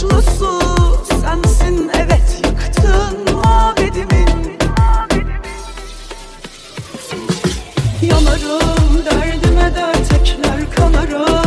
suçlusu sensin evet yıktın mabedimi Yanarım derdime dert ekler kanarım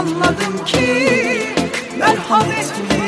anladım ki merhametli